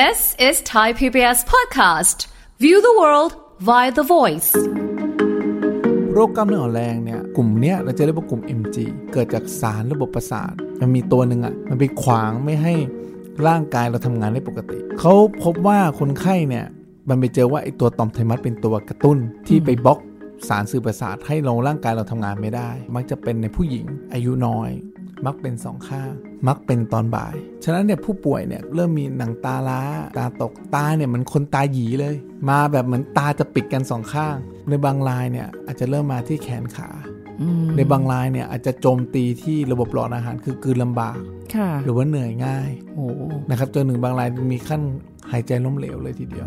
This is Thai PBS podcast. View the world via the voice. โรคกล้ามเนื้ออ่อนแรงเนี่ยกลุ่มเนี้ยเราจะเรียกว่ากลุ่ม MG เกิดจากสารระบบประสาท มันมีตัวหนึ่งอะ่ะมันไปขวางไม่ให้ร่างกายเราทำงานได้ปกติ เขาพบว่าคนไข้เนี่ยมันไปเจอว่าไอตัวต่อมไทมัสเป็นตัวกระตุ้นที่ไปบล็อกสารสื่อประสาทให้เราร่างกายเราทำงานไม่ได้ มักจะเป็นในผู้หญิงอายุน้อย มักเป็นสองข้าง มักเป็นตอนบ่าย ฉะนั้นเนี่ยผู้ป่วยเนี่ยเริ่มมีหนังตาล้า ตาตกตาเนี่ยเหมือนคนตาหยีเลย มาแบบเหมือนตาจะปิดกันสองข้าง ในบางรายเนี่ยอาจจะเริ่มมาที่แขนขาในบางรายเนี่ยอาจจะโจมตีที่ระบบหลอดอาหารคือกลืนลำบากค่ะหรือว่าเหนื่อยง่ายโอ้นะครับจนหนึ่งบางรายมีขั้นหายใจล้มเหลวเลยทีเดียว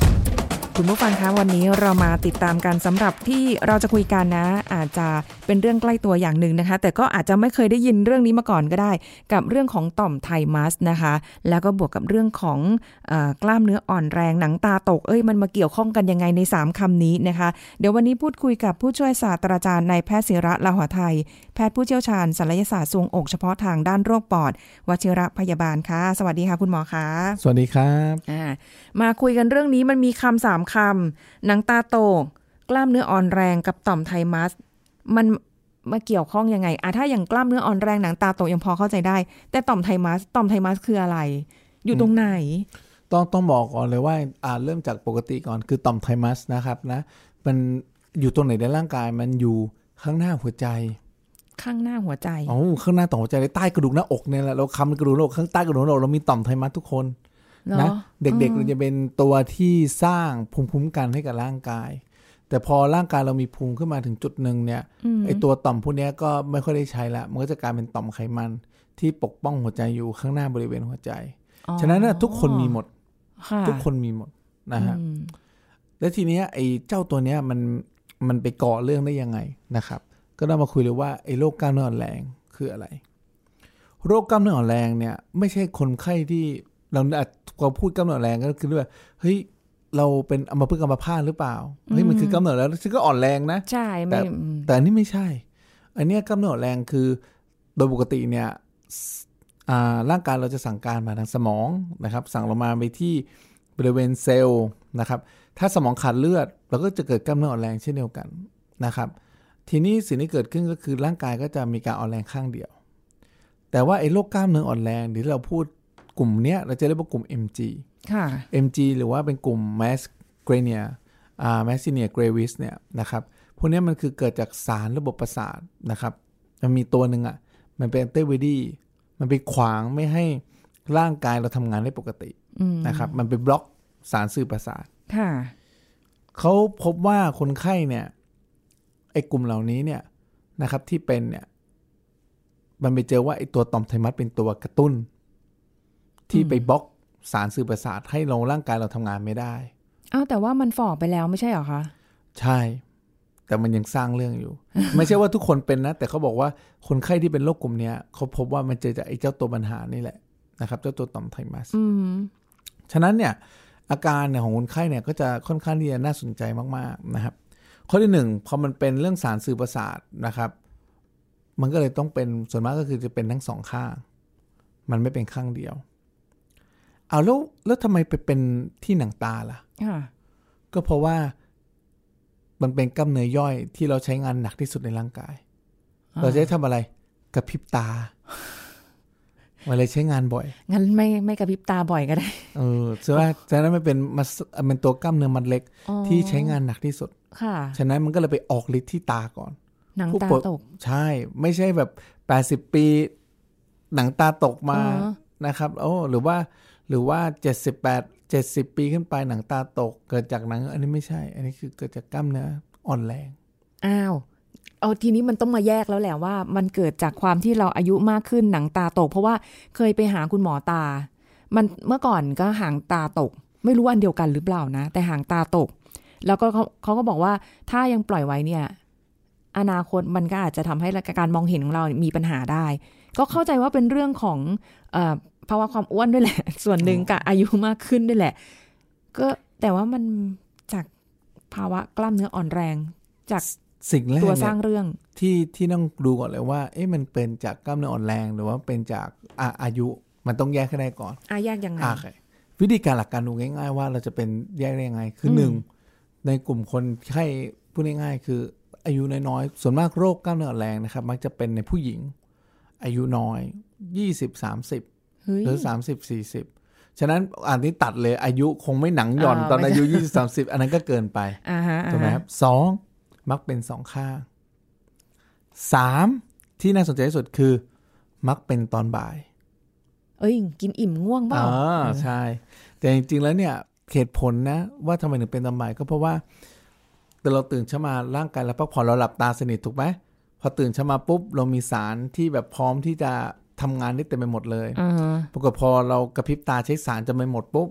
คุณผู้ฟังคะวันนี้เรามาติดตามกันสำหรับที่เราจะคุยกันนะ อาจจะเป็นเรื่องใกล้ตัวอย่างหนึ่งนะคะ แต่ก็อาจจะไม่เคยได้ยินเรื่องนี้มาก่อนก็ได้ กับเรื่องของต่อมไทมัสนะคะ แล้วก็บวกกับเรื่องของเออกล้ามเนื้ออ่อนแรงหนังตาตกเอ้ยมันมาเกี่ยวข้องกันยังไงใน 3คำนี้นะคะ เดี๋ยววันนี้พูดคุยกับผู้ช่วยศาสตราจารย์นายแพทย์ศิระลาหัวไทย แพทย์ผู้เชี่ยวชาญศัลยศาสตร์ทรวงอกเฉพาะทางด้านโรคปอดวชิระพยาบาลค่ะ สวัสดีค่ะคุณหมอคะสวัสดีครับอ่ามาคุยกันเรื่องนี้มันมีคำสามคำหนังตาโตก กล้ามเนื้ออ่อนแรงกับต่อมไทมัส มันมาเกี่ยวข้องยังไงอะถ้าอย่างกล้ามเนื้ออ่อนแรงหนังตาโตกยังพอเข้าใจได้ แต่ต่อมไทมัส ต่อมไทมัสคืออะไร อยู่ตรงไหน ต้องต้องบอกก่อนเลยว่าอ่าเริ่มจากปกติก่อนคือต่อมไทมัสนะครับนะ มันอยู่ตรงไหนในร่างกายมันอยู่ข้างหน้าหัวใจ ข้างหน้าหัวใจอ๋อข้างหน้าต่อมหัวใจเลยใต้กระดูกหน้าอกเนี่ยแหละเราคำกระดูกหน้าอกข้างใต้กระดูกหน้าอกเรามีต่อมไทมัสทุกคนเหรอ นะเด็กๆอืเรามจะเป็นตัวที่สร้างภูมิคุ้มกันให้กับร่างกาย แต่พอร่างกายเรามีภูมิขึ้นมาถึงจุดหนึ่งเนี่ยอืมไอตัวต่อมพวกเนี้ยก็ไม่ค่อยได้ใช้ละมันก็จะกลายเป็นต่อมไขมัน ที่ปกป้องหัวใจอยู่ข้างหน้าบริเวณหัวใจอ๋อฉะนั้นน่ะทุกคนมีหมดค่ะทุกคนมีหมดนะฮะอืมแล้วทีเนี้ยไอ้เจ้าตัวเนี้ยมันมันไปก่อเรื่องได้ยังไงนะครับ ก็ต้องมาคุยเลยว่าไอ้โรคกล้ามเนื้ออ่อนแรงคืออะไร โรคกล้ามเนื้ออ่อนแรงเนี่ย ไม่ใช่คนไข้ที่ เราอาจเราพูดกล้ามเนื้ออ่อนแรงก็คือว่าเฮ้ยเราเป็นอัมพฤกษ์อัมพาตหรือเปล่าเฮ้ยมันคือกล้ามเนื้อแล้วซึ่งก็อ่อนแรงนะใช่ไม่แต่อืมแต่อันนี้ไม่ใช่ อันเนี้ยกล้ามเนื้ออ่อนแรงคือ โดยปกติเนี่ยสอ่าร่างกายเราจะสั่งการมาทางสมองนะครับ สั่งลงมาไปที่บริเวณเซลล์นะครับ ถ้าสมองขาดเลือด เราก็จะเกิดกล้ามเนื้ออ่อนแรงเช่นเดียวกันนะครับ ทีนี้สิ่งที่เกิดขึ้นก็คือร่างกายก็จะมีการอ่อนแรงข้างเดียว แต่ว่าไอ้โรคกล้ามเนื้ออ่อนแรงที่เราพูด กลุ่มเนี้ยเราจะเรียกว่ากลุ่ม MG ค่ะ MG หรือว่าเป็นกลุ่ม Mass Grania อ่า Massinia gravis เนี่ยนะครับพวกเนี้ยมันคือเกิดจากสารระบบประสาทนะครับมันมีตัวหนึ่งอะ มันเป็นแอนติบอดีมันไปขวางไม่ให้ร่างกายเราทำงานได้ปกติอืมนะครับ มันไปบล็อกสารสื่อประสาทค่ะเขาพบว่าคนไข้เนี่ยไอ้กลุ่มเหล่านี้เนี่ยนะครับที่เป็นเนี่ย มันไปเจอว่าไอ้ตัวต่อมไทมัสเป็นตัวกระตุ้น ที่ไปบล็อกสารสื่อประสาทให้เราร่างกายเราทำงานไม่ได้อ้าวแต่ว่ามันฝ่อไปแล้วไม่ใช่เหรอคะใช่ แต่มันยังสร้างเรื่องอยู่ ไม่ใช่ว่าทุกคนเป็นนะ แต่เขาบอกว่าคนไข้ที่เป็นโรคกลุ่มเนี้ยเขาพบว่ามันเจอจากไอ้เจ้าตัวปัญหานี่แหละนะครับ เจ้าตัวต่อมไทมัสอืมฉะนั้นเนี่ย อาการเนี่ยของคนไข้เนี่ยก็จะค่อนข้างที่จะน่าสนใจมากๆนะครับ ข้อที่หนึ่งพอมันเป็นเรื่องสารสื่อประสาทนะครับ มันก็เลยต้องเป็นส่วนมากก็คือจะเป็นทั้งสองข้าง มันไม่เป็นข้างเดียว เอาแล้วแล้วทำไมไปเป็นที่หนังตาล่ะค่ะก็เพราะว่ามันเป็นกล้ามเนื้อย่อยที่เราใช้งานหนักที่สุดในร่างกาย เราจะใช้ทำอะไรกระพริบตามันเลยใช้งานบ่อย งั้นไม่ไม่กระพริบตาบ่อยก็ได้ เออฉะนั้นฉะนั้นมันเป็นมันเป็นตัวกล้ามเนื้อมัดเล็กอ๋อที่ใช้งานหนักที่สุด ค่ะ ฉะนั้นมันก็เลยไปออกฤทธิ์ที่ตาก่อน หนังผู้ตาป่วยตก ใช่ ไม่ใช่แบบแปดสิบปี หนังตาตกมาอ๋อนะครับ โอ้ หรือว่า หรือว่าเจ็ดสิบแปดเจ็ดสิบปีขึ้นไปหนังตาตก เกิดจากหนัง อันนี้ไม่ใช่ อันนี้คือเกิดจากกล้ามเนื้ออ่อนแรง อ้าว เอาทีนี้มันต้องมาแยกแล้วแหละว่า มันเกิดจากความที่เราอายุมากขึ้นหนังตาตก เพราะว่าเคยไปหาคุณหมอตา มันเมื่อก่อนก็หางตาตก ไม่รู้อันเดียวกันหรือเปล่านะ แต่หางตาตก แล้วก็เขาเขาก็บอกว่าถ้ายังปล่อยไว้เนี่ย อนาคตมันก็อาจจะทำให้การมองเห็นของเรามีปัญหาได้ ก็เข้าใจว่าเป็นเรื่องของอ ภาวะความอ้วนด้วยแหละ ส่วนหนึ่งกับอายุมากขึ้นด้วยแหละ ก็แต่ว่ามันจากภาวะกล้ามเนื้ออ่อนแรง จากสิ่งแรกตัวสร้างเรื่องที่ที่ต้องดูก่อนเลยว่า เอ๊ะมันเป็นจากกล้ามเนื้ออ่อนแรงหรือว่าเป็นจากอาอายุมันต้องแยกให้ได้ก่อนอแยกยังไงวิธีการหลักการดูง่าย ๆ ว่าเราจะเป็นแยกได้ยังไงคือหนึ่งในกลุ่มคนไข้พูดง่ายๆ คืออายุน้อยๆส่วนมากโรคกล้ามเนื้ออ่อนแรงนะครับ มักจะเป็นในผู้หญิง อายุน้อย 20 30 หรือสามสิบสี่สิบฉะนั้นอันนี้ตัดเลยอายุคงไม่หนังหย่อนอ่าตอนไม่อาใช่ยุยี่สิบสามสิบอันนั้นก็เกินไปอ่าฮะถูกไหมครับสองมักเป็นสองข้างสามที่น่าสนใจที่สุดคือ มักเป็นตอนบ่าย เอ้ยกินอิ่มง่วงเปล่าอ่าใช่ แต่จริงๆแล้วเนี่ยเหตุผลนะ ว่าทำไมถึงเป็นตอนบ่ายก็เพราะว่าแต่เราตื่นเช้ามาร่างกายเราพักผ่อนเราหลับตาสนิทถูกไหมพอตื่นเช้ามาปุ๊บเรามีสารที่แบบพร้อมที่จะ ทำงานได้เต็มไปหมดเลยอ่าฮะปรากฏพอเรากระพริบตาใช้สารจะไม่หมดปุ๊บ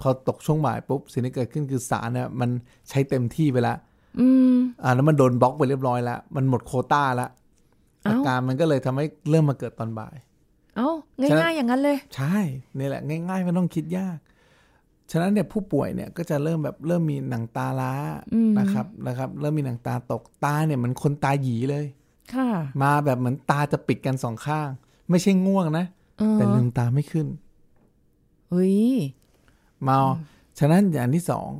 พอตกช่วงบ่ายปุ๊บ สิ่งที่เกิดขึ้นคือสารเนี่ยมันใช้เต็มที่ไปแล้วอืมอ่าแล้วมันโดนบล็อกไปเรียบร้อยแล้ว มันหมดโควต้าแล้วเอ้าอาการมันก็เลยทำให้เริ่มมาเกิดตอนบ่าย เอ้าฉะนั้นง่ายๆอย่างนั้นเลย ใช่นี่แหละ ง่ายๆไม่ต้องคิดยาก ฉะนั้นเนี่ยผู้ป่วยเนี่ยก็จะเริ่มแบบเริ่มมีหนังตาล้าอืมนะครับนะครับ เริ่มมีหนังตาตกตาเนี่ยเหมันคนตาหยีเลยค่ะ มาแบบเหมือนตาจะปิดกันสองข้าง ไม่ใช่ง่วงนะเออแต่ลืมตาไม่ขึ้นเฮ้ยเมาฉะนั้นอย่างที่สอง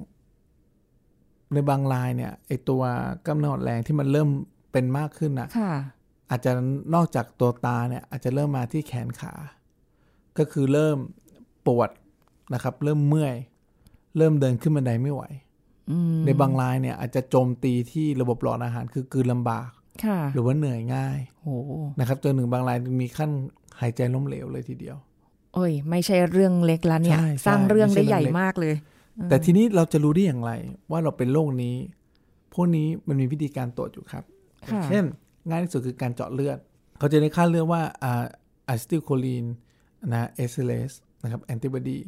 ในบางรายเนี่ยไอตัวกล้ามเนื้ออ่อนแรงที่มันเริ่มเป็นมากขึ้นนะค่ะ อาจจะนอกจากตัวตาเนี่ย อาจจะเริ่มมาที่แขนขา ก็คือเริ่มปวดนะครับ เริ่มเมื่อย เริ่มเดินขึ้นบันไดไม่ไหวอืมในบางรายเนี่ย อาจจะโจมตีที่ระบบหลอดอาหาร คือกลืนลำบากค่ะ หรือว่าเหนื่อยง่ายโหนะครับจนหนึ่งบางรายมีขั้นหายใจล้มเหลวเลยทีเดียว โอ้ย ไม่ใช่เรื่องเล็กแล้วเนี่ยใช่ใช่สร้างเรื่องไม่ใช่ได้ใหญ่เรื่องเล็กมากเลย แต่ทีนี้เราจะรู้ได้อย่างไร ว่าเราเป็นโรคนี้ พวกนี้มันมีวิธีการตรวจอยู่ครับค่ะเช่น ง่ายที่สุดคือการเจาะเลือด เขาจะได้ค่าเลือดว่าอ่าอะซิติลโคลีนนะเอสเลสนะครับแอนติบอดี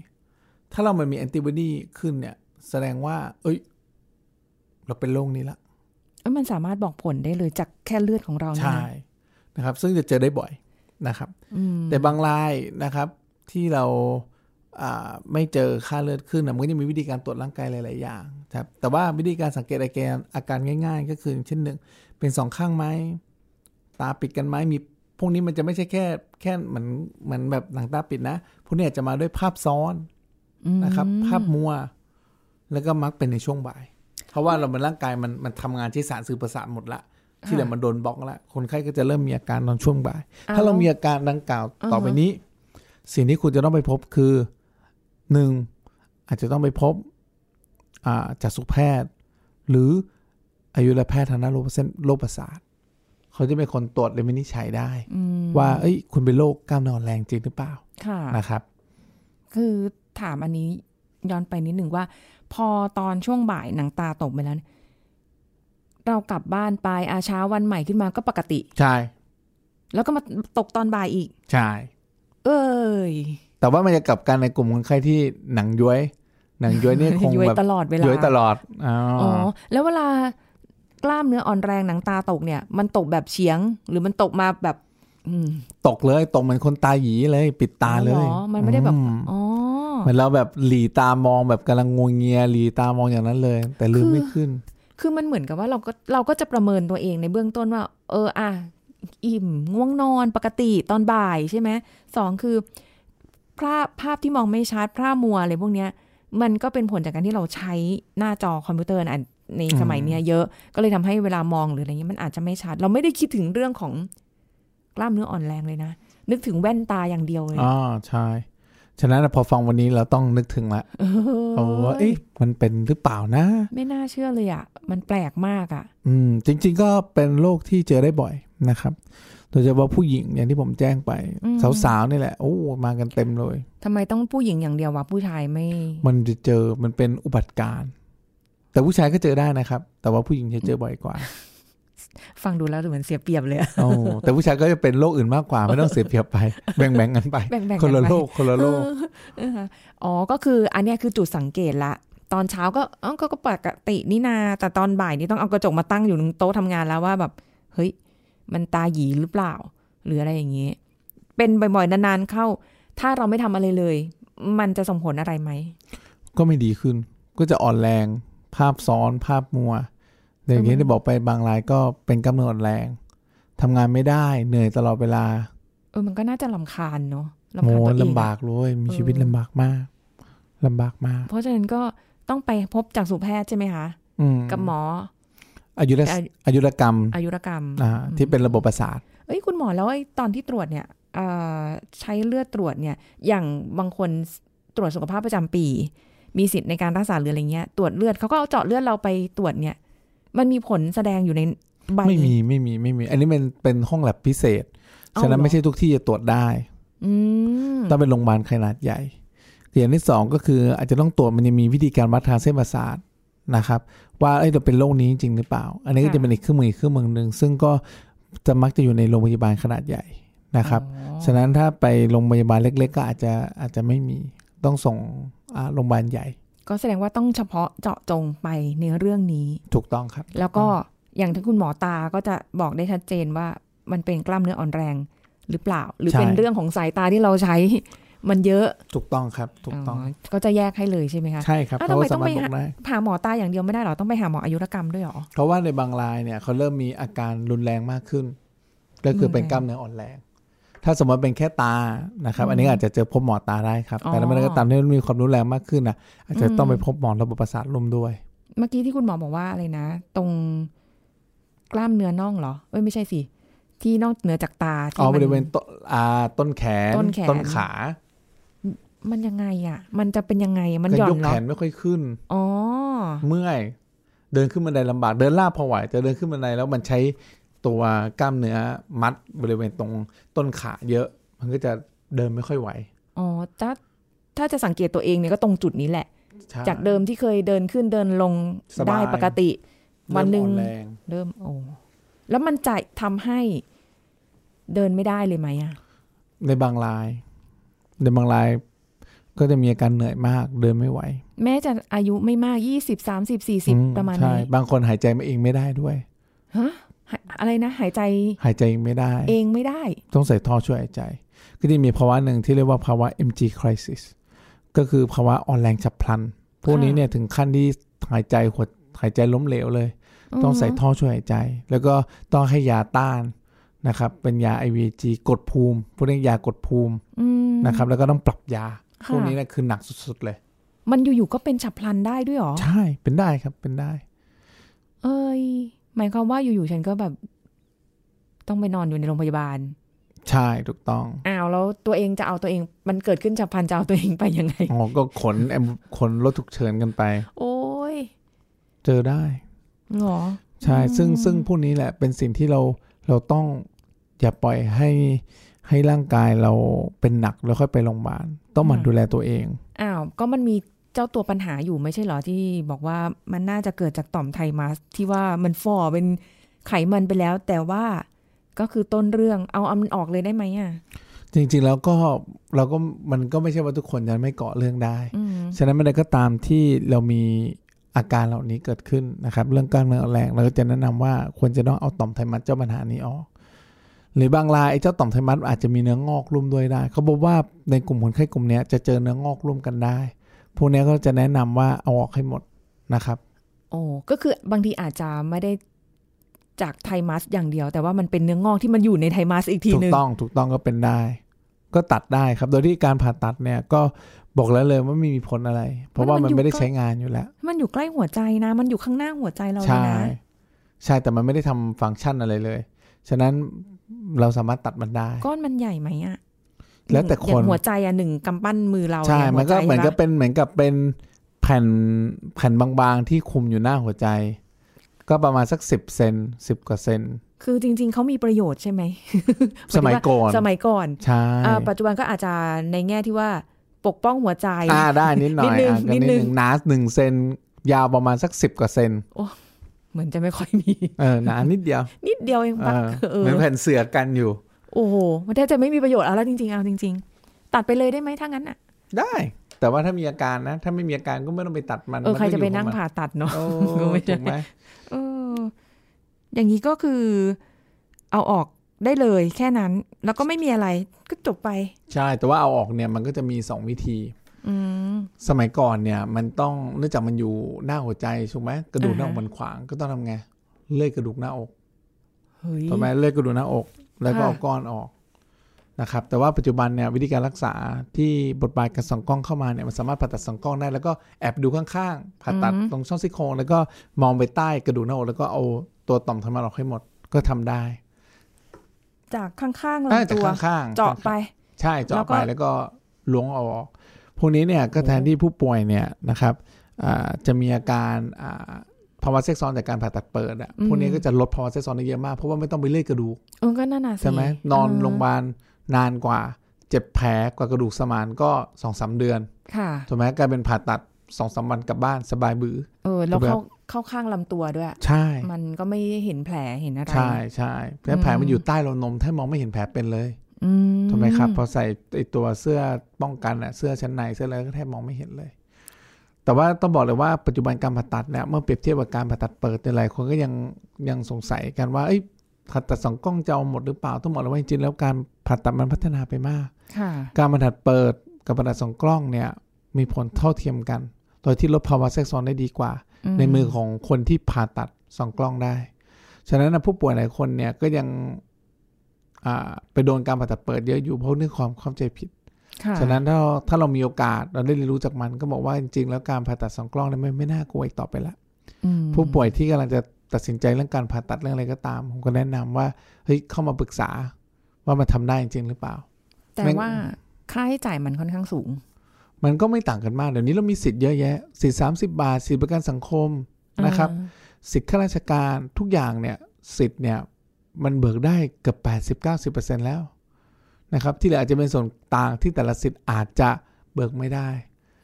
ถ้าเรามันมีแอนติบอดีขึ้นเนี่ย แสดงว่า เอ้ย เราเป็นโรคนี้ละเอ้ย มันสามารถบอกผลได้เลยจากแค่เลือดของเราเนี่ยใช่นะนะครับ ซึ่งจะเจอได้บ่อยนะครับอืมแต่บางรายนะครับที่เราอ่าไม่เจอค่าเลือดขึ้นนะมันก็จะมีวิธีการตรวจร่างกายหลาย ๆ อย่างครับแต่ว่าวิธีการสังเกตอาการอาการง่าย ๆ ก็คืออย่างเช่นหนึ่ง เป็นสองข้างไหมตาปิดกันไหมมีพวกนี้มันจะไม่ใช่แค่แค่เหมือนเหมือนแบบหนังตาปิดนะพวกนี้อาจจะมาด้วยภาพซ้อนอืมนะครับ ภาพมัว แล้วก็มักเป็นในช่วงบ่ายเพ ราะว่าเรามันร่างกายมันมันทำงานที่สารสื่อประสาทหมดละที่เหลือมันโดนบล็อกแล้วคนไข้ก็จะเริ่มมีอาการตอนช่วงบ่าย ถ้าเรามีอาการดังกล่าวต่อไปนี้ สิ่งที่คุณจะต้องไปพบคือหนึ่งอาจจะต้องไปพบอ่าจากสุขแพทย์ หรืออายุรแพทย์ทางด้านโรคเส้นโรคประสาทเขาจะเป็นคนตรวจและวินิจฉัยได้อืมว่าเอ้ย คุณเป็นโรคกล้ามเนื้ออ่อนแรงจริงหรือเปล่าค่ะนะครับ คือถามอันนี้ย้อนไปนิดหนึ่งว่า พอตอนช่วงบ่ายหนังตาตกไปแล้วเนี่ยเรากลับบ้านไปอาเช้าวันใหม่ขึ้นมาก็ปกติ ใช่ แล้วก็มาตกตอนบ่ายอีก ใช่ เอ้ย แต่ว่ามันจะกลับกันในกลุ่มคนไข้ที่หนังย้วย หนังย้วยเนี่ยคงย้วยแบบตลอดเวลาย้วยตลอดอ๋อออ๋อแล้วเวลากล้ามเนื้ออ่อนแรงหนังตาตกเนี่ย มันตกแบบเฉียง หรือมันตกมาแบบอืมตกเลยตกเหมือนคนตาหยีเลย ปิดตาเลยอ๋อมันไม่ได้แบบอืมอ๋อ เหมือนเราแบบหลีตามองแบบกำลังงวงเงียหลีตามองอย่างนั้นเลย แต่ลืมคือไม่ขึ้น คือมันเหมือนกับว่าเราก็เราก็จะประเมินตัวเองในเบื้องต้นว่า เอออะอิ่มง่วงนอนปกติตอนบ่ายใช่ไหมสองคือภาพภาพที่มองไม่ชัดภาพมัวอะไรพวกเนี้ย มันก็เป็นผลจากการที่เราใช้หน้าจอคอมพิวเตอร์นะในสมัยเนี้ยเยอะก็เลยทำให้เวลามองหรืออะไรเงี้ยมันอาจจะไม่ชัด เราไม่ได้คิดถึงเรื่องของกล้ามเนื้ออ่อนแรงเลยนะนึกถึงแว่นตาอย่างเดียวเลยอ๋อใช่ ฉะนั้นพอฟังวันนี้เราต้องนึกถึงละเอโอ้ว่าเอ๊ะมันเป็นหรือเปล่านะ ไม่น่าเชื่อเลยอะ มันแปลกมากอะ อืม จริง ๆ ก็เป็นโรคที่เจอได้บ่อยนะครับ โดยเฉพาะผู้หญิงอย่างที่ผมแจ้งไปอืมสาวๆนี่แหละ โอ้ มากันเต็มเลยทำไมต้องผู้หญิงอย่างเดียววะผู้ชายไม่ มันจะเจอมันเป็นอุบัติการณ์แต่ผู้ชายก็เจอได้นะครับ แต่ว่าผู้หญิงจะเจอบ่อยกว่า ฟังดูแล้วเหมือนเสียเปรียบเลยอะโอ้แต่ผู้ชายก็จะเป็นโรคอื่นมากกว่า ไม่ต้องเสียเปรียบไป แบ่งๆกันไปแบ่งๆคนละกัไปโรคคนละโรคเอออ๋อ ก็คืออันเนี้ยคือจุดสังเกตละ ตอนเช้าก็เอ้าก็ก็ปกตินี่นา แต่ตอนบ่ายนี่ต้องเอากระจกมาตั้งอยู่ตรงโต๊ะทำงานแล้วว่าแบบ เฮ้ย มันตาหยีหรือเปล่า หรืออะไรอย่างเงี้ยเป็นบ่อยๆนานๆเข้า ถ้าเราไม่ทำอะไรเลย มันจะส่งผลอะไรไหม ก็ไม่ดีขึ้น ก็จะอ่อนแรงภภาพซ้อน ภาพมัว อย่างที่ได้บอกไปบางรายก็เป็นกล้ามเนื้ออ่อนแรงทำงานไม่ได้เหนื่อยตลอดเวลา เออมันก็น่าจะลำคาญเนาะลำโมคาญตัวเองลำบากเลยมีชีวิตลำบากมากลำบากมาก เพราะฉะนั้นก็ต้องไปพบจากสุแพทย์ใช่ไหมคะอืมกับหมออายุรอายุอายุรกรรมอายุรกรรมอ่าที่เป็นระบบประสาท เอ้ยคุณหมอแล้วไอ้ตอนที่ตรวจเนี่ยเอ่อใช้เลือดตรวจเนี่ย อย่างบางคนตรวจสุขภาพประจำปี มีสิทธิ์ในการรักษาหรืออะไรเงี้ย ตรวจเลือดเขาก็เอาเจาะเลือดเราไปตรวจเนี่ย มันมีผลแสดงอยู่ในใบไม่มีไม่มีไม่มี อันนี้เป็นเป็นห้องแลบพิเศษเอาฉะนั้นเหรอไม่ใช่ทุกที่จะตรวจได้อืมต้องเป็นโรงพยาบาลขนาดใหญ่อย่างที่สองก็คืออาจจะต้องตรวจมันจะมีวิธีการวัดทางเส้นประสาทนะครับ ว่าเอ้ยเราเป็นโรคนี้จริงหรือเปล่า อันนี้ก็จะเป็นอีกเครื่องมืออีกเครื่องมือหนึ่งซึ่งก็จะมักจะอยู่ในโรงพยาบาลขนาดใหญ่นะครับอ๋อฉะนั้นถ้าไปโรงพยาบาลเล็ก ๆ ก็อาจจะอาจจะไม่มีต้องส่งอ่าโรงพยาบาลใหญ่ ก็แสดงว่าต้องเฉพาะเจาะจงไปในเรื่องนี้ ถูกต้องครับ แล้วก็อย่างที่คุณหมอตาก็จะบอกได้ชัดเจนว่ามันเป็นกล้ามเนื้ออ่อนแรง หรือเปล่า หรือใช่เป็นเรื่องของสายตาที่เราใช้ มันเยอะถูกต้องครับ ถูกต้องก็จะแยกให้เลยใช่ไหมคะใช่ครับอ้าวเขาก็ทำไมต้สาองมารไปถบอกได้ผ่าหมอตาอย่างเดียวไม่ได้หรอต้องไปหาหมออายุรกรรมด้วยหรอเพราะว่าในบางรายเนี่ยเขาเริ่มมีอาการรุนแรงมากขึ้น ก็คือเป็นกล้ามเนื้ออ่อนแรง ถ้าสมมติเป็นแค่ตานะครับ อันนี้อาจจะเจอพบหมอตาได้ครับ แต่ถ้ามันก็ตามที่มันมีความรุนแรงมากขึ้นนะอาจจะต้องไปพบหมอระบบประสาทลมด้วย เมื่อกี้ที่คุณหมอบอกว่าอะไรนะ ตรงกล้ามเนื้อน่องเหรอเอ้ยไม่ใช่สิที่นอกเหนือจากตาที่อ๋อมับริเวณต้นอ่าต้นแขนต้นแขนขา มันยังไงอะ มันจะเป็นยังไงมันก็หย่อยกนเหรแขอนไม่ค่อยขึ้นอ๋อเมื่อย เดินขึ้นบันไดลำบากเดินลาบพอไหวแต่เดินขึ้นบันไดแล้วมันใช้ ตัวกล้ามเนื้อมัดบริเวณตรงต้นขาเยอะ มันก็จะเดินไม่ค่อยไหว อ๋อถ้าถ้าจะสังเกตตัวเองเนี่ยก็ตรงจุดนี้แหละใช่จากเดิมที่เคยเดินขึ้นเดินลงสบายได้ปกติ วันหนึ่งเริ่มอ่อแรงเริ่มโอ้แล้วมันจะทำให้เดินไม่ได้เลยไหมอะในบางราย ในบางรายก็จะมีอาการเหนื่อยมากเดินไม่ไหว แม้จะอายุไม่มากยี่สิบสามสิบสี่สิบอืประมาณใช่นี้บางคนหายใจเองไม่ได้ด้วยฮะหาย อะไรนะ หายใจ หายใจเองไม่ได้ เองไม่ได้ ต้องใส่ท่อช่วยหายใจ ก็จะมีภาวะหนึ่งที่เรียกว่าภาวะ MG crisis ก็คือภาวะอ่อนแรงฉับพลัน พวกนี้เนี่ยถึงขั้นที่หายใจหดหายใจล้มเหลวเลย ต้องใส่ท่อช่วยหายใจ แล้วก็ต้องให้ยาต้านนะครับ เป็นยา IVG กดภูมิพวกนี้ยากดภูมิอืมนะครับ แล้วก็ต้องปรับยาค่ะพวกนี้เนี่ยคือหนักสุดๆเลย มันอยู่ๆก็เป็นฉับพลันได้ด้วยเหรอ ใช่ เป็นได้ครับ เป็นได้ เอ้ย หมายความว่าอยู่ๆฉันก็แบบ ต้องไปนอนอยู่ในโรงพยาบาล ใช่ถูกต้องอ้าวแล้วตัวเองจะเอาตัวเองมันเกิดขึ้นฉับพลันจะเอาตัวเองไปยังไงอ๋อก็ขนแอมขนรถฉุกเฉินกันไป โอ้ยเจอได้เหรอใช่ซึ่งซึ่งพวกนี้แหละเป็นสิ่งที่เราเราต้องอย่าปล่อยให้ให้ร่างกายเราเป็นหนักแล้วค่อยไปโรงพยาบาลต้องหมั่นอืมดูแลตัวเองอ้าวก็มันมี เจ้าตัวปัญหาอยู่ไม่ใช่เหรอที่บอกว่ามันน่าจะเกิดจากต่อมไทมัสที่ว่ามันฝ่อเป็นไขมันไปแล้ว แต่ว่าก็คือต้นเรื่องเอาเอามันออกเลยได้ไหมอะจริงๆแล้วก็เราก็มันก็ไม่ใช่ว่าทุกคนจะไม่เกาะเรื่องได้อืมฉะนั้นเมื่อใดก็ตามที่เรามีอาการเหล่านี้เกิดขึ้นนะครับ เรื่องกล้ามเนื้ออ่อนแรงเราก็จะแนะนำว่าควรจะต้องเอาต่อมไทมัสเจ้าปัญหานี้ออก หรือบางรายไอ้เจ้าต่อมไทมัสอาจจะมีเนื้องอกร่วมด้วยได้ เขาบอกว่าในกลุ่มคนไข้กลุ่มเนี้ยจะเจอเนื้องอกร่วมกันได้ พวกเนี้ยก็จะแนะนำว่าเอาออกให้หมดนะครับโอ้ก็คือบางทีอาจจะไม่ได้จากไทมัสอย่างเดียว แต่ว่ามันเป็นเนื้องอกที่มันอยู่ในไทมัสอีกทีถูหกนึ่งต้องถูกต้องก็เป็นได้ ก็ตัดได้ครับ โดยที่การผ่าตัดเนี่ยก็บอกแล้วเลยว่าไม่มีผลอะไร เพราะว่ามันไม่ได้ใช้งานอยู่แล้ว มันอยู่ใกล้หัวใจนะ มันอยู่ข้างหน้าหัวใจเราเลยใช่นะใช่แต่มันไม่ได้ทำฟังก์ชันอะไรเลย ฉะนั้นเราสามารถตัดมันได้ ก้อนมันใหญ่ไหมอะ แล้วแต่คนอย่างหัวใจอะหนึ่งกำปั้นมือเราใช่เยมันก็หัวใจเหมือนกับปะเป็นเหมือนกับเป็นแผ่นแผ่นบางๆที่คุมอยู่หน้าหัวใจ ก็ประมาณสักสิบเซนสิบกว่าเซนคือจริง ๆเขามีประโยชน์ใช่ไหมสมัยก่อนสมัยก่อนใช่อ่าปัจจุบันก็อาจจะในแง่ที่ว่าปกป้องหัวใจอ่าได้นิดหน่อยนิดนึงอะก็นินิดดนึนึงงหนาหนึ่งเซนยาวประมาณสักสิบกว่าเซนเหมือนจะไม่ค่อยมี เออหนานิดเดียว นิดเดียวเองเอปะอเออเหมือนแผ่นเสือกันอยู่ โอ้โหมันแทบจะไม่มีประโยชน์เอาแล้วจริงๆเอาจริง ๆ ตัดไปเลยได้ไหมถ้างั้นอะ ได้ แต่ว่าถ้ามีอาการนะ ถ้าไม่มีอาการก็ไม่ต้องไปตัดมันเออมันใครก็จะไปยู่นั่งของมัผ่าตัดเนาะโอ้ก็ไม่ได้ถูกไหมเออ อย่างนี้ก็คือ เอาออกได้เลยแค่นั้น แล้วก็ไม่มีอะไรก็จบไป ใช่ แต่ว่าเอาออกเนี่ยมันก็จะมีสองวิธีออืมสมัยก่อนเนี่ย มันต้องเนื่องจากมันอยู่หน้าหัวใจถูกไหมกระดูกหน้าอกมันขวางก็ต้องทำไงเลื่อยกระดูกหน้าอกเฮ้ยถูกไหมเลื่อยกระดูกหน้าอก แล้วก็ค่ะเอาก้อนออกนะครับ แต่ว่าปัจจุบันเนี่ยวิธีการรักษาที่บทบาทการส่องกล้องเข้ามาเนี่ยมันสามารถผ่าตัดส่องกล้องได้ แล้วก็แอบดูข้างๆผ่าตัดตรงช่องซี่โครงแล้วก็มองไปใต้กระดูกหน้าอกแล้วก็เอาตัวต่อมทำมันออกให้หมดก็ทำได้ จากข้างๆอ่าลำจากตัวข้างๆเจาะไป ใช่เจาะแล้วก็ไปแล้วก็ล้วงเอาออก พวกนี้เนี่ยก็แทนที่ผู้ป่วยเนี่ยนะครับอ่าจะมีอาการอ่า ภาวะแทรกซ้อนจากการผ่าตัดเปิดอะพวกนี้ก็จะลดภาวะแทรกซ้อนได้เยอะมาก เพราะว่าไม่ต้องไปเลื่อยกระดูกเออก็น่าหนาสิใช่ไหมนอนเโรงพยาบาลนานกว่า เจ็บแผลกว่ากระดูกสมานก็สองสามเดือน ค่ะถูกไหมกลายเป็นผ่าตัดสองสามวันกลับบ้านสบายบือเออแล้วแบบเข้าเข้าข้างลำตัวด้วย ใช่ มันก็ไม่เห็นแผลเห็นอะไร ใช่ใช่แล้วแผลมันอยู่ใต้เรานมแทบมองไม่เห็นแผลเป็นเลยอืมถูกไหมครับ พอใส่ไอตัวเสื้อป้องกันอะเสื้อชั้นในเสื้ออะไรก็แทบมองไม่เห็นเลย แต่ว่าต้องบอกเลยว่าปัจจุบันการผ่าตัดเนี่ยเมื่อเปรียบเทียบกับการผ่าตัดเปิดในยหลายคนก็ยังยังสงสัยกันว่าเอ้ยผ่าตัดสองกล้องจะเอาหมดหรือเปล่าต้องบอกเลยว่าจริงๆแล้วการผ่าตัดมันพัฒนาไปมากค่ะการผ่าตัดเปิดกับผ่าตัดสองกล้องเนี่ยมีผลเท่าเทียมกัน โดยที่ลดภาวะแทรกซ้อนได้ดีกว่า ในมือของคนที่ผ่าตัดสองกล้องได้ ฉะนั้นนะผู้ป่วยหลายคนเนี่ยก็ยังอ่าไปโดนการผ่าตัดเปิดเยอะอยู่เพราะเรื่องความเข้าใจผิดค่ะ ฉะนั้นถ้าถ้าเรามีโอกาสเราได้เรียนรู้จากมันก็บอกว่าจริงๆ แล้วการผ่าตัดสองกล้องเนี่ยไม่ไม่น่ากลัวอีกต่อไปละอืมผู้ป่วยที่กำลังจะตัดสินใจเรื่องการผ่าตัดเรื่องอะไรก็ตาม ผมก็แนะนำว่าเฮ้ยเข้ามาปรึกษาว่ามันทำได้จริงหรือเปล่า แต่แม่งว่าค่าใช้จ่ายมันค่อนข้างสูง มันก็ไม่ต่างกันมากเดี๋ยวนี้เรามีสิทธิ์เยอะแยะสิทธิ์สามสิบาท สิทธิประกันสังคมนะครับ สิทธิข้าราชการทุกอย่างเนี่ย สิทธิ์เนี่ย มันเบิกได้เกือบแปดสิบเก้าสิบเปอร์เซ็นแล้ว นะครับ ที่เหลืออาจจะเป็นส่วนต่างที่แต่ละสิทธิ์อาจจะเบิกไม่ได้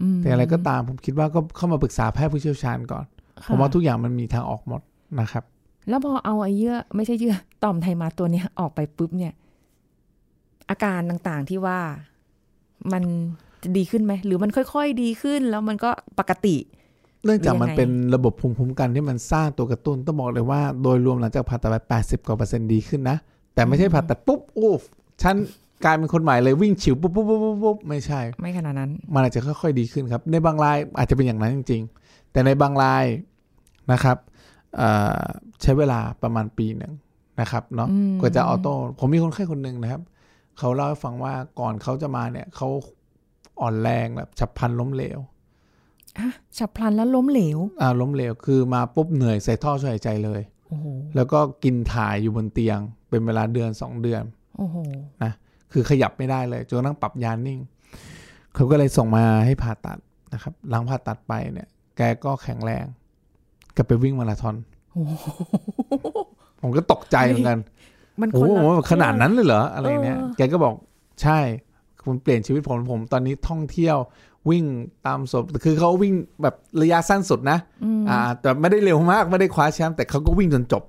อืมแต่อะไรก็ตามผมคิดว่าก็เข้ามาปรึกษาแพทย์ผู้เชี่ยวชาญก่อนค่ะผมว่าทุกอย่างมันมีทางออกหมดนะครับ แล้วพอเอาไอ้เยื่อไม่ใช่เยื่อต่อมไทมาตัวเนี้ยออกไปปุ๊บเนี่ย อาการต่างๆที่ว่ามันจะดีขึ้นไหมหรือมันค่อย ๆ ดีขึ้นแล้วมันก็ปกติ เนื่องจากมันหรือยังไงเป็นระบบภูมิคุ้มกันที่มันสร้างตัวกระตุ้นต้องบอกเลยว่าโดยรวมหลังจากผ่าตัดไปแปดสิบกว่าเปอร์เซ็นต์ดีขึ้นนะ แต่ไม่ใช่ผ่าตัดปุ๊บโอ้ฉัน กลายเป็นคนใหม่เลยวิ่งฉิวปุ๊บปุ๊บปุ๊บปุ๊บปุ๊บไม่ใช่ ไม่ขนาดนั้น มันอาจจะค่อยๆดีขึ้นครับ ในบางรายอาจจะเป็นอย่างนั้นจริง ๆ แต่ในบางรายนะครับเอ่อใช้เวลาประมาณปีหนึ่งนะครับเนาะอืมกว่าจะออโต้ผมมีคนไข้คนหนึ่งนะครับ เขาเล่าให้ฟังว่าก่อนเขาจะมาเนี่ยเขาอ่อนแรงแบบฉับพลันล้มเหลวฮะฉับพลันแล้วล้มเหลว อ่าล้มเหลวคือมาปุ๊บเหนื่อยใส่ท่อช่วยหายใจเลยโอ้โหแล้วก็กินถ่ายอยู่บนเตียง เป็นเวลาเดือนสองเดือนโอ้โห คือขยับไม่ได้เลยจนกระทั่งปรับยานิ่ง เขาก็เลยส่งมาให้ผ่าตัดนะครับหลังผ่าตัดไปเนี่ย แกก็แข็งแรงกลับไปวิ่งมาราธอนโอ้โหผมก็ตกใจเหมือนกันมันคโอ้นโหละขนาดนั้นเลยเหรออะไรเนี้ยเออแกก็บอกใช่คุณเปลี่ยนชีวิตผมผมตอนนี้ท่องเที่ยววิ่งตามศพคือเขาวิ่งแบบระยะสั้นสุดนะอืมอ่า แต่ไม่ได้เร็วมากไม่ได้คว้าแชมป์แต่เขาก็วิ่งจนจบ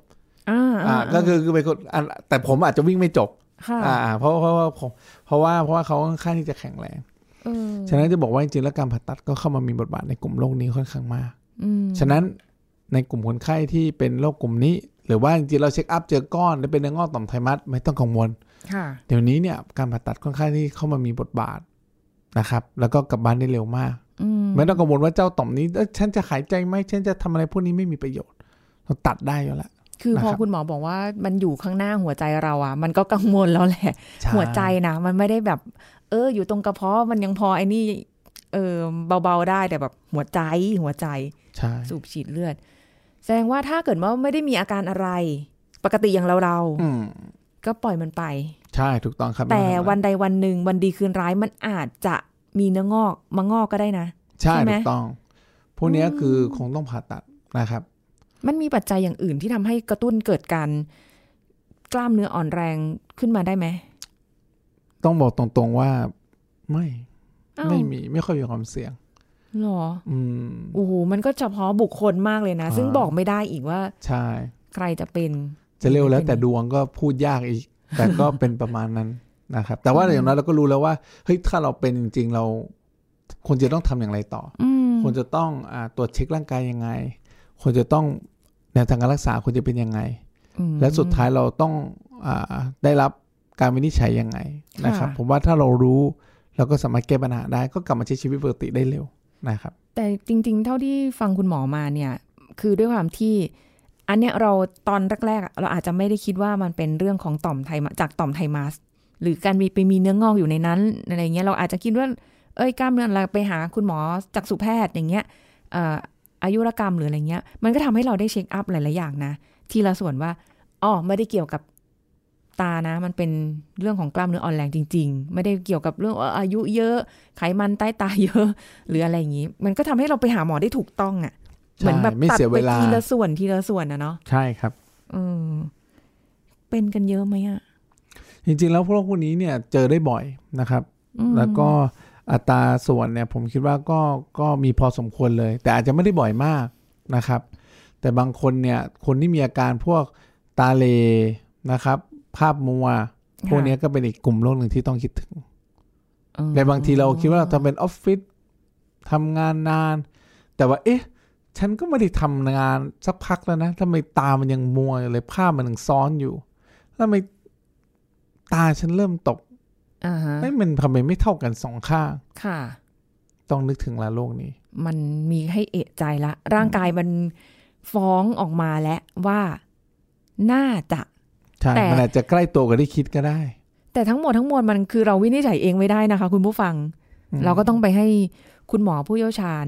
อ่าอ่าก็คือคือเป็นคนอะแต่ผมอาจจะวิ่งไม่จบค่ะ อ่าเพราะเพราะว่าผมเพราะว่าเพราะว่าเขาค่อนข้างที่จะแข็งแรงเออฉะนั้นจะบอกว่าจริงๆแล้วการผ่าตัดก็เข้ามามีบทบาทในกลุ่มโรคนี้ค่อนข้างมากอืมฉะนั้นในกลุ่มคนไข้ที่เป็นโรคกลุ่มนี้ หรือว่าจริงๆเราเช็คอัพเจอก้อนและเป็นเนื้องอกต่อมไทมัสไม่ต้องกังวลค่ะเดี๋ยวนี้เนี่ยการผ่าตัดค่อนข้างที่เข้ามามีบทบาทนะครับ แล้วก็กลับบ้านได้เร็วมากอืมไม่ต้องกังวลว่าเจ้าต่อมนี้เอ้ยฉันจะหายใจไหมฉันจะทำอะไรพวกนี้ไม่มีประโยชน์เราตัดได้อยู่แล้ว คือพอนะครับคุณหมอบอกว่ามันอยู่ข้างหน้าหัวใจเราอะมันก็กังวลแล้วแหละช่หัวใจนะมันไม่ได้แบบ เออ อยู่ตรงกระเพาะมันยังพอไอ้นี่ เออเบาๆได้แต่แบบหัวใจหัวใจใช่สูบฉีดเลือด แสดงว่าถ้าเกิดว่าไม่ได้มีอาการอะไร ปกติอย่างเราเราอืมๆก็ปล่อยมันไป ใช่ถูกต้องครับ แต่ไม่ต้องทำอะไรวันใดวันหนึ่งวันดีคืนร้ายมันอาจจะมีเนื้องอกมางอกก็ได้นะ ใช่ใช่ไหมถูกต้อง พวกเนี้ยคือคงต้องผ่าตัดนะครับ มันมีปัจจัยอย่างอื่นที่ทำให้กระตุ้นเกิดการกล้ามเนื้ออ่อนแรงขึ้นมาได้ไหม ต้องบอกตรงๆว่าไม่อ้าวไม่มีไม่ค่อยมีความเสี่ยงหรอ อืมโอ้โหมันก็เฉพาะบุคคลมากเลยนะอ่าซึ่งบอกไม่ได้อีกว่า ใช่ ใครจะเป็น จะเร็วแล้วแต่ดวงก็พูดยากอีก แต่ก็เป็นประมาณนั้นนะครับ แต่ว่าอย่างน้อยเราก็รู้แล้วว่าเฮ้ยถ้าเราเป็นจริง ๆ เราควรจะต้องทำอย่างไรต่ออืมควรจะต้องอ่าตรวจเช็คร่างกายยังไงควรจะต้อง แนวทางการรักษาควรจะเป็นยังไงอืมและสุดท้ายเราต้องอาได้รับการวินิจฉัยยังไงนะครับค่ะผมว่าถ้าเรารู้แล้วก็สามารถแก้ปัญหาได้ก็กลับมาใช้ชีวิตปกติได้เร็วนะครับ แต่จริง ๆ เท่าที่ฟังคุณหมอมาเนี่ย คือด้วยความที่อันเนี้ยเราตอนแรกๆอะเราอาจจะไม่ได้คิดว่ามันเป็นเรื่องของต่อมไทมาจากต่อมไทมัสหรือการมีไปมีเนื้องอกอยู่ในนั้นอะไรเงี้ยเราอาจจะคิดว่า เอ้ยกล้ามเนื้อเราไปหาคุณหมอจากสุแพทย์อย่างเงี้ยเอ่ออายุรกรรมหรืออะไรเงี้ย มันก็ทำให้เราได้เช็คอัพหลายๆอย่างนะ ทีละส่วนว่าอ๋อไม่ได้เกี่ยวกับตานะ มันเป็นเรื่องของกล้ามเนื้ออ่อนแรงจริง ๆ ไม่ได้เกี่ยวกับเรื่องว่าอายุเยอะ ไขมันใต้ตาเยอะ หรืออะไรอย่างงี้ มันก็ทำให้เราไปหาหมอได้ถูกต้องอะ่ะเหมือนแบบไม่ตัดเสียไปเวลาทีละส่วนทีละส่วนนะเนาะใช่ครับเออเป็นกันเยอะไหมอะจริงๆแล้วพวกพวกนี้เนี่ยเจอได้บ่อยนะครับอืมแล้วก็ อัตราส่วนเนี่ยผมคิดว่าก็ก็มีพอสมควรเลย แต่อาจจะไม่ได้บ่อยมากนะครับ แต่บางคนเนี่ยคนที่มีอาการพวกตาเลนะครับ ภาพมัวพวกเนี้ยก็เป็นอีกกลุ่มโรคหนึ่งที่ต้องคิดถึงเออในบางทีเราคิดว่าเราทำเป็นออฟฟิศทำงานนาน แต่ว่า เอ๊ะ ฉันก็ไม่ได้ทำงานสักพักแล้วนะทำไมตามันยังมัวอยู่เลยภาพมันยังซ้อนอยู่แล้วทำไมตาฉันเริ่มตกอ่าฮะ ไม่มันทำไมไม่เท่ากันสองข้างค่ะ ต้องนึกถึงละโลกนี้ มันมีให้เอะใจละ ร่างกายมันฟ้องออกมาแล้วว่าน่าจะใช่แต่มันอาจจะใกล้ตัวกับที่คิดก็ได้ แต่ทั้งหมดทั้งมวลมันคือเราวินิจฉัยเองไม่ได้นะคะ คุณผู้ฟังอืมเราก็ต้องไปให้คุณหมอผู้เชี่ยวชาญ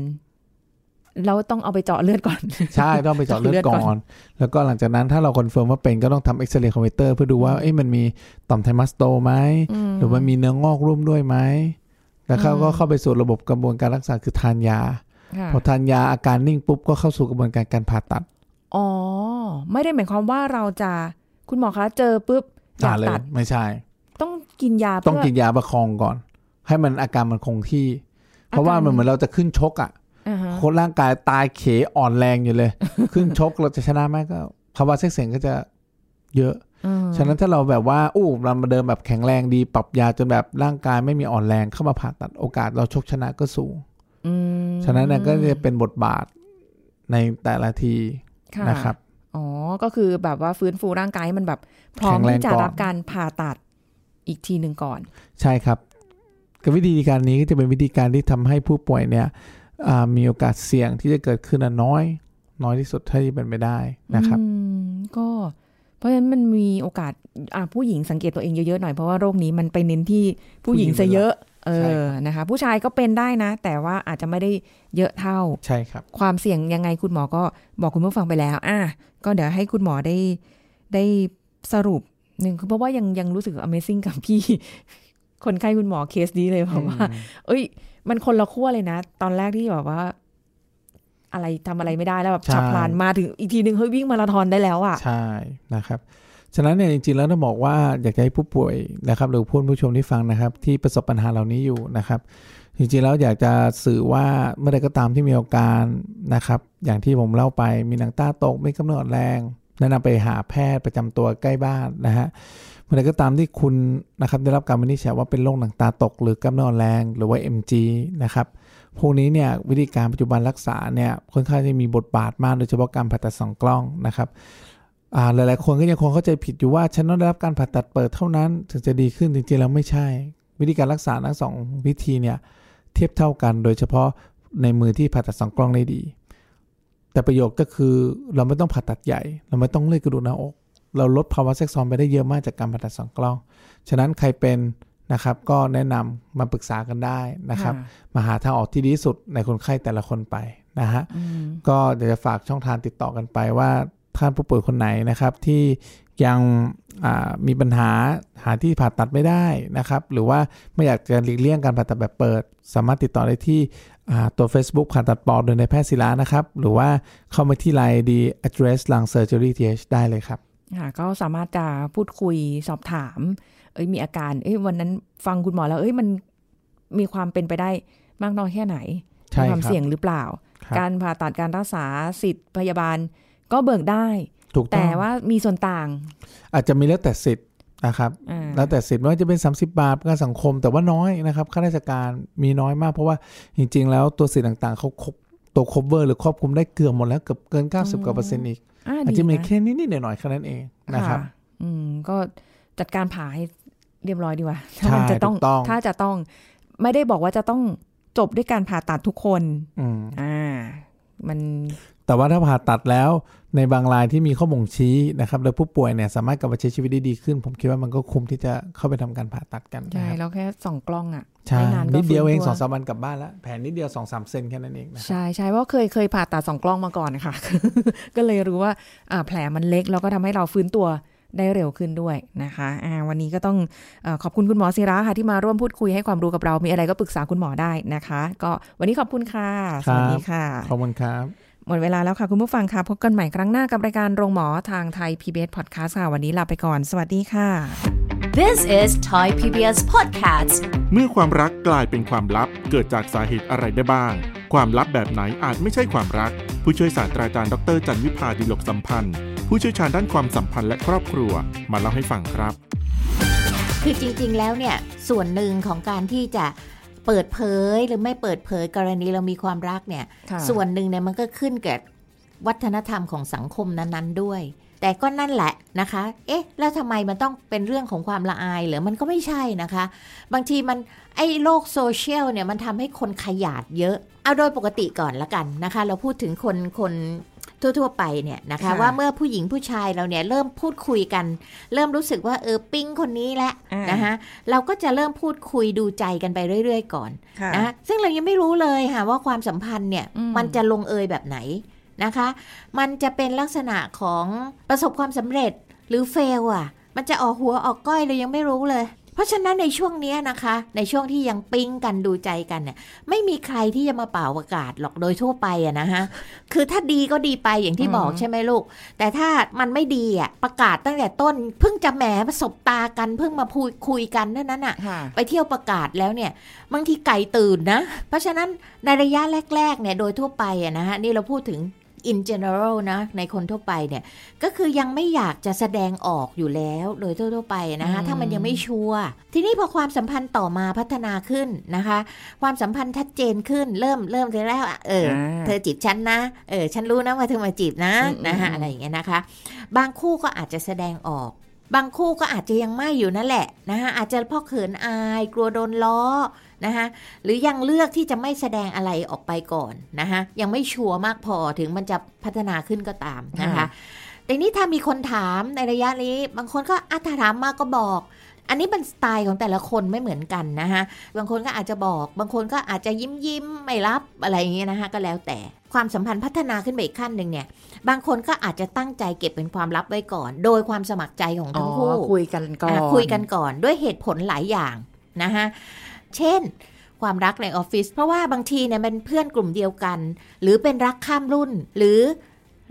แล้วต้องเอาไปเจาะเลือดก่อน ใช่ต้องไปเจาะเลือดเจาะเลือดก่ก่อนอน แล้วก็หลังจากนั้นถ้าเรา confirm ว่าเป็นก็ต้องทำเอ็กซเรย์คอมพิวเตอร์เพื่อดูว่าเอ๊ะมันมีต่อมไทมัสโตไหมหรือว่ามีเนื้องอกร่วมด้วยไหมแล้วเขาก็เข้าไปสู่ระบบกระบวนการรักษาคือทานยาค่ะพอทานยาอาการนิ่งปุ๊บก็เข้าสู่กระบวนการการผ่าตัด อ๋อ ไม่ได้หมายความว่าเราจะคุณหมอคะเจอปุ๊บอยากเลยตัดไม่ใช่ ต้องกินยาต้องเพื่กินยาประคองก่อน ให้มันอาการมันคงที่ เพราะว่ามันเหมือนเราจะขึ้นชกอะ อ่าฮะคนร่างกายตายเขอ่อนแรงอยู่เลย ขึ้นชกเราจะชนะไหมก็ภาวะเซ็กเสียงก็จะเยอะอืมฉะนั้นถ้าเราแบบว่าอู้เรามาเดินแบบแข็งแรงดีปรับยาจนแบบร่างกายไม่มีอ่อนแรงเข้ามาผ่าตัดโอกาสเราชกชนะก็สูงอืมฉะนั้นเนี่ยก็จะเป็นบทบาทในแต่ละทีะนะครับอ๋อ ก็คือแบบว่าฟื้นฟูร่างกายให้มันแบบ พร้อมแข็งแรงที่จะก่อนรับการผ่าตัดอีกทีหนึ่งก่อน ใช่ครับกับวิธีการนี้ก็จะเป็นวิธีการที่ทำให้ผู้ป่วยเนี่ยอ่า มีโอกาสเสี่ยงที่จะเกิดขึ้นน่ะน้อย น้อยที่สุดเท่าที่เป็นไปได้นะครับอืมก็เพราะฉะนั้นมันมีโอกาสอ่าผู้หญิงสังเกตตัวเองเยอะๆหน่อยเพราะว่าโรคนี้มันไปเน้นที่ผู้หญิงซะเยอะเอใช่อครับนะคะ ผู้ชายก็เป็นได้นะ แต่ว่าอาจจะไม่ได้เยอะเท่าใช่ครับ ความเสี่ยงยังไงคุณหมอก็บอกคุณผู้ฟังไปแล้วอะก็เดี๋ยวให้คุณหมอได้ได้สรุปหนึ่งคือเพราะว่ายังยังรู้สึก Amazing กับพี่ คนไข้คุณหมอเคสนี้เลยเพราะว่า เอ้ย มันคนละขั้วเลยนะ ตอนแรกที่แบบว่า อะไรทำอะไรไม่ได้แล้วแบบใช่ฉับพลันมาถึงอีกทีหนึ่งเฮ้ยวิ่งมาราธอนได้แล้วอะใช่นะครับฉะนั้นเนี่ยจริงๆแล้วต้องบอกว่าอยากจะให้ผู้ป่วยนะครับ หรือผู้ผู้ชมที่ฟังนะครับ ที่ประสบปัญหาเหล่านี้อยู่นะครับ จริงๆแล้วอยากจะสื่อว่าเมื่อใดก็ตามที่มีอาการนะครับ อย่างที่ผมเล่าไปมีหนังตาตกไม่กำเนิดแรงแนะนำไปหาแพทย์ประจำตัวใกล้บ้านนะฮะ เมื่อใดก็ตามที่คุณนะครับได้รับการวินิจฉัยว่าเป็นโรคหนังตาตก หรือกำเนิดแรง หรือว่า MG นะครับพวกนี้เนี่ยวิธีการปัจจุบันรักษาเนี่ยค่อนข้างจะมีบทบาทมากโดยเฉพาะการผ่าตัดสองกล้องนะครับอ่าหลายๆคนก็ยังคงเข้าใจผิดอยู่ว่าฉันต้องได้รับการผ่าตัดเปิดเท่านั้น ถึงจะดีขึ้นจริงๆแล้วไม่ใช่ วิธีการรักษาทั้งสองวิธีเนี่ยเทียบเท่ากัน โดยเฉพาะในมือที่ผ่าตัดสองกล้องได้ดี แต่ประโยชน์ก็คือเราไม่ต้องผ่าตัดใหญ่ เราไม่ต้องเลื่อยกระดูกหน้าอก เราลดภาวะแทรกซ้อนไปได้เยอะมากจากการผ่าตัดสองกล้อง ฉะนั้นใครเป็นนะครับก็แนะนำมาปรึกษากันได้นะครับ มาหาทางออกที่ดีที่สุดในคนไข้แต่ละคนไปนะฮะอืมก็เดี๋ยวจะฝากช่องทางติดต่อกันไปว่าท่านผู้ป่วยคนไหนนะครับที่ยังอ่ามีปัญหาหาที่ผ่าตัดไม่ได้นะครับ หรือว่าไม่อยากจะหลีกเลี่ยงการผ่าตัดแบบเปิด สามารถติดต่อได้ที่อ่าตัว Facebook ผ่าตัดปอดโดยในายแพทย์ศิลานะครับ หรือว่าเข้ามาที่ไลน์ดี address lung surgery th ได้เลยครับ ค่ะก็สามารถจะพูดคุยสอบถาม เอ้ยมีอาการ เอ้ยวันนั้นฟังคุณหมอแล้ว เอ้ยมันมีความเป็นไปได้มากน้อยแค่ไหนใช่มีความครับเสี่ยงหรือเปล่าครับการผ่าตัดการรักษาสิทธิ์พยาบาล ก็เบิกได้ถูกต้แต่องว่ามีส่วนต่าง อาจจะมีแล้วแต่สิทธิ์นะครับอ่าแล้วแต่สิทธิ์ไม่ว่าจะเป็น 30 บาทประกันสังคมแต่ว่าน้อยนะครับข้าราชการมีน้อยมากเพราะว่าจริง ๆ แล้วตัวสิทธิ์ต่างๆเขา ครบตัว cover หรือครอบคลุมได้เกือบหมดแล้วเกือบเกิน 90กว่าเปอร์เซ็นต์อีกอ่าอาจดีจะมีนะแค่นิดๆหน่อยๆแค่นั้นเองนะครับ อืมก็จัดการผ่าให้เรียบร้อยดีกว่าถ้าใช่มันจะต้องถูกต้องถ้าจะต้องไม่ได้บอกว่าจะต้องจบด้วยการผ่าตัดทุกคน อืมอ่า มัน แต่ว่าถ้าผ่าตัดแล้วในบางรายที่มีข้อบ่งชี้นะครับโดยผู้ป่วยเนี่ยสามารถกลับมาใช้ชีวิตได้ดีขึ้น ผมคิดว่ามันก็คุ้มที่จะเข้าไปทำการผ่าตัดกันใช่นะครับแล้วแค่ส่องกล้องอะ่ะใช่ไม่นานก็นิดเดียวเองฟื้นสตัองสามวันกลับบ้านแล้วแผลนิดเดียวสองสามเซนแค่นั้นเองนะครับใช่ใช่เพราะเคยเคยผ่าตัดสองกล้องมาก่อนค่ะ ก็เลยรู้ว่าอ่าแผลมันเล็กแล้วก็ทำให้เราฟื้นตัวได้เร็วขึ้นด้วยนะคะอ่าวันนี้ก็ต้องเออขอบคุณคุณหมอศิระค่ะ ที่มาร่วมพูดคุยให้ความรู้กับเรา มีอะไรก็ปรึกษาคุณหมอได้นะคะ ก็วันนี้ขอบคุณค่ะ สวัสดีค่ะ ขอบคุณครับ หมดเวลาแล้วค่ะคุณผู้ฟังค่ะ พบกันใหม่ครั้งหน้ากับรายการโรงหมอทางไทย PBS Podcast ค่ะ วันนี้ลาไปก่อน สวัสดีค่ะ This is Thai PBS Podcast. เมื่อความรักกลายเป็นความลับเกิดจากสาเหตุอะไรได้บ้าง ความลับแบบไหนอาจไม่ใช่ความรัก ผู้ช่วยศาสตราจารย์ดรจันวิพาดิลกสัมพันธ์ ผู้เชี่ยวชาญด้านความสัมพันธ์และครอบครัว มาเล่าให้ฟังครับ คือจริงๆแล้วเนี่ยส่วนหนึ่งของการที่จะ เปิดเผยหรือไม่เปิดเผยกรณีเรามีความรักเนี่ยค่ะส่วนหนึ่งเนี่ยมันก็ขึ้นกับวัฒนธรรมของสังคมนั้นๆด้วย แต่ก็นั่นแหละนะคะ เอ๊ะ แล้วทำไมมันต้องเป็นเรื่องของความละอายเหรือมันก็ไม่ใช่นะคะ บางทีมันไอ้โลกโซเชียลเนี่ยมันทำให้คนขยาดเยอะ เอาโดยปกติก่อนละกันนะคะ เราพูดถึงคนคน ทั่ว ๆ ไปเนี่ยนะคะค่ะว่าเมื่อผู้หญิงผู้ชายเราเนี่ยเริ่มพูดคุยกัน เริ่มรู้สึกว่าเออปิ้งคนนี้แหละอ่านนะคะเราก็จะเริ่มพูดคุยดูใจกันไปเรื่อย ๆ ก่อนค่ะนะซึ่งเรายังไม่รู้เลยค่ะว่าความสัมพันธ์เนี่ยอืมมันจะลงเอยแบบไหนนะคะ มันจะเป็นลักษณะของประสบความสำเร็จหรือเฟลอะ มันจะออกหัวออกก้อยเรายังไม่รู้เลย เพราะฉะนั้นในช่วงเนี้ยนะคะ ในช่วงที่ยังปิ๊งกันดูใจกันเนี่ย ไม่มีใครที่จะมาเป่าประกาศหรอกโดยทั่วไปอะนะฮะ คือถ้าดีก็ดีไปอย่างที่อืมบอกใช่ไหมลูก แต่ถ้ามันไม่ดีอะประกาศตั้งแต่ต้น เพิ่งจะแหมประสบตากันเพิ่งมาพูดคุยกันเท่านั้นอะค่ะไปเที่ยวประกาศแล้วเนี่ยบางทีไก่ตื่นนะ เพราะฉะนั้นในระยะแรกๆเนี่ยโดยทั่วไปอะนะฮะนี่เราพูดถึง in general นะในคนทั่วไปเนี่ยก็คือยังไม่อยากจะแสดงออกอยู่แล้วโดยทั่วๆไปนะคะอืมถ้ามันยังไม่ชัวร์ทีนี้พอความสัมพันธ์ต่อมาพัฒนาขึ้นนะคะ ความสัมพันธ์ชัดเจนขึ้นเริ่มเริ่มแล้วอะเออเธอจีบฉันนะเออฉันรู้นะว่าเธอมาจีบนะอืมนะคะอืมอะไรอย่างเงี้ยนะคะ บางคู่ก็อาจจะแสดงออกบางคู่ก็อาจจะยังไม่อยู่นั่นแหละนะคะอาจจะเพ่อเขินอาย กลัวโดนล้อ นะคะหรือยังเลือกที่จะไม่แสดงอะไรออกไปก่อนนะคะยังไม่ชัวร์มากพอถึงมันจะพัฒนาขึ้นก็ตามนะคะค่ะแต่นี้ถ้ามีคนถามในระยะนี้ บางคนก็อาถ้าถามมาก็บอก อันนี้เป็นสไตล์ของแต่ละคนไม่เหมือนกันนะคะบางคนก็อาจจะบอก บางคนก็อาจจะยิ้มยิ้มๆไม่รับอะไรอย่างเงี้ยนะคะก็แล้วแต่ความสัมพันธ์พัฒนาขึ้นไปอีกขั้นหนึ่งเนี่ย บางคนก็อาจจะตั้งใจเก็บเป็นความลับไว้ก่อน โดยความสมัครใจของอ๋อทั้งคู่คุยกันก่อนอะคุยกันก่อนด้วยเหตุผลหลายอย่างนะคะ เช่น ความรักในออฟฟิศเพราะว่าบางทีเนี่ยเป็นเพื่อนกลุ่มเดียวกัน หรือเป็นรักข้ามรุ่น หรือ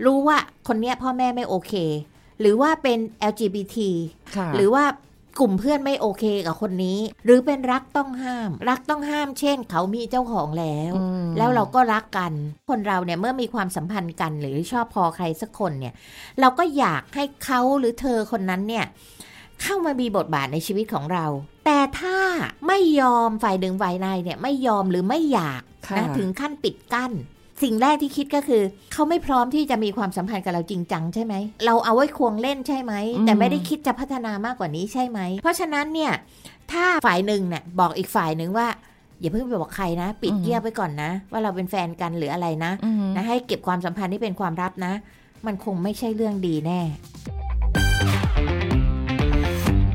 รู้ว่าคนเนี้ยพ่อแม่ไม่โอเค หรือว่าเป็น LGBT ค่ะหรือว่ากลุ่มเพื่อนไม่โอเคกับคนนี้ หรือเป็นรักต้องห้าม รักต้องห้าม เช่น เขามีเจ้าของแล้วอืมแล้วเราก็รักกัน คนเราเนี่ยเมื่อมีความสัมพันธ์กันหรือชอบพอใครสักคนเนี่ย เราก็อยากให้เขาหรือเธอคนนั้นเนี่ย เข้ามามีบทบาทในชีวิตของเรา แต่ถ้าไม่ยอมฝ่ายหนึ่งฝ่ายในเนี่ยไม่ยอมหรือไม่อยากค่ะนะถึงขั้นปิดกั้น สิ่งแรกที่คิดก็คือ เขาไม่พร้อมที่จะมีความสัมพันธ์กับเราจริงจังใช่ไหม เราเอาไว้ควงเล่นใช่ไหม แต่ไม่ได้คิดจะพัฒนามากกว่านี้ใช่ไหม เพราะฉะนั้นเนี่ยถ้าฝ่ายหนึ่งเนี่ยบอกอีกฝ่ายหนึ่งว่าอย่าเพิ่งไปบอกใครนะ ปิดเงียบไว้ก่อนนะ ว่าเราเป็นแฟนกันหรืออะไรนะอืมนะให้เก็บความสัมพันธ์ที่เป็นความลับนะ มันคงไม่ใช่เรื่องดีแน่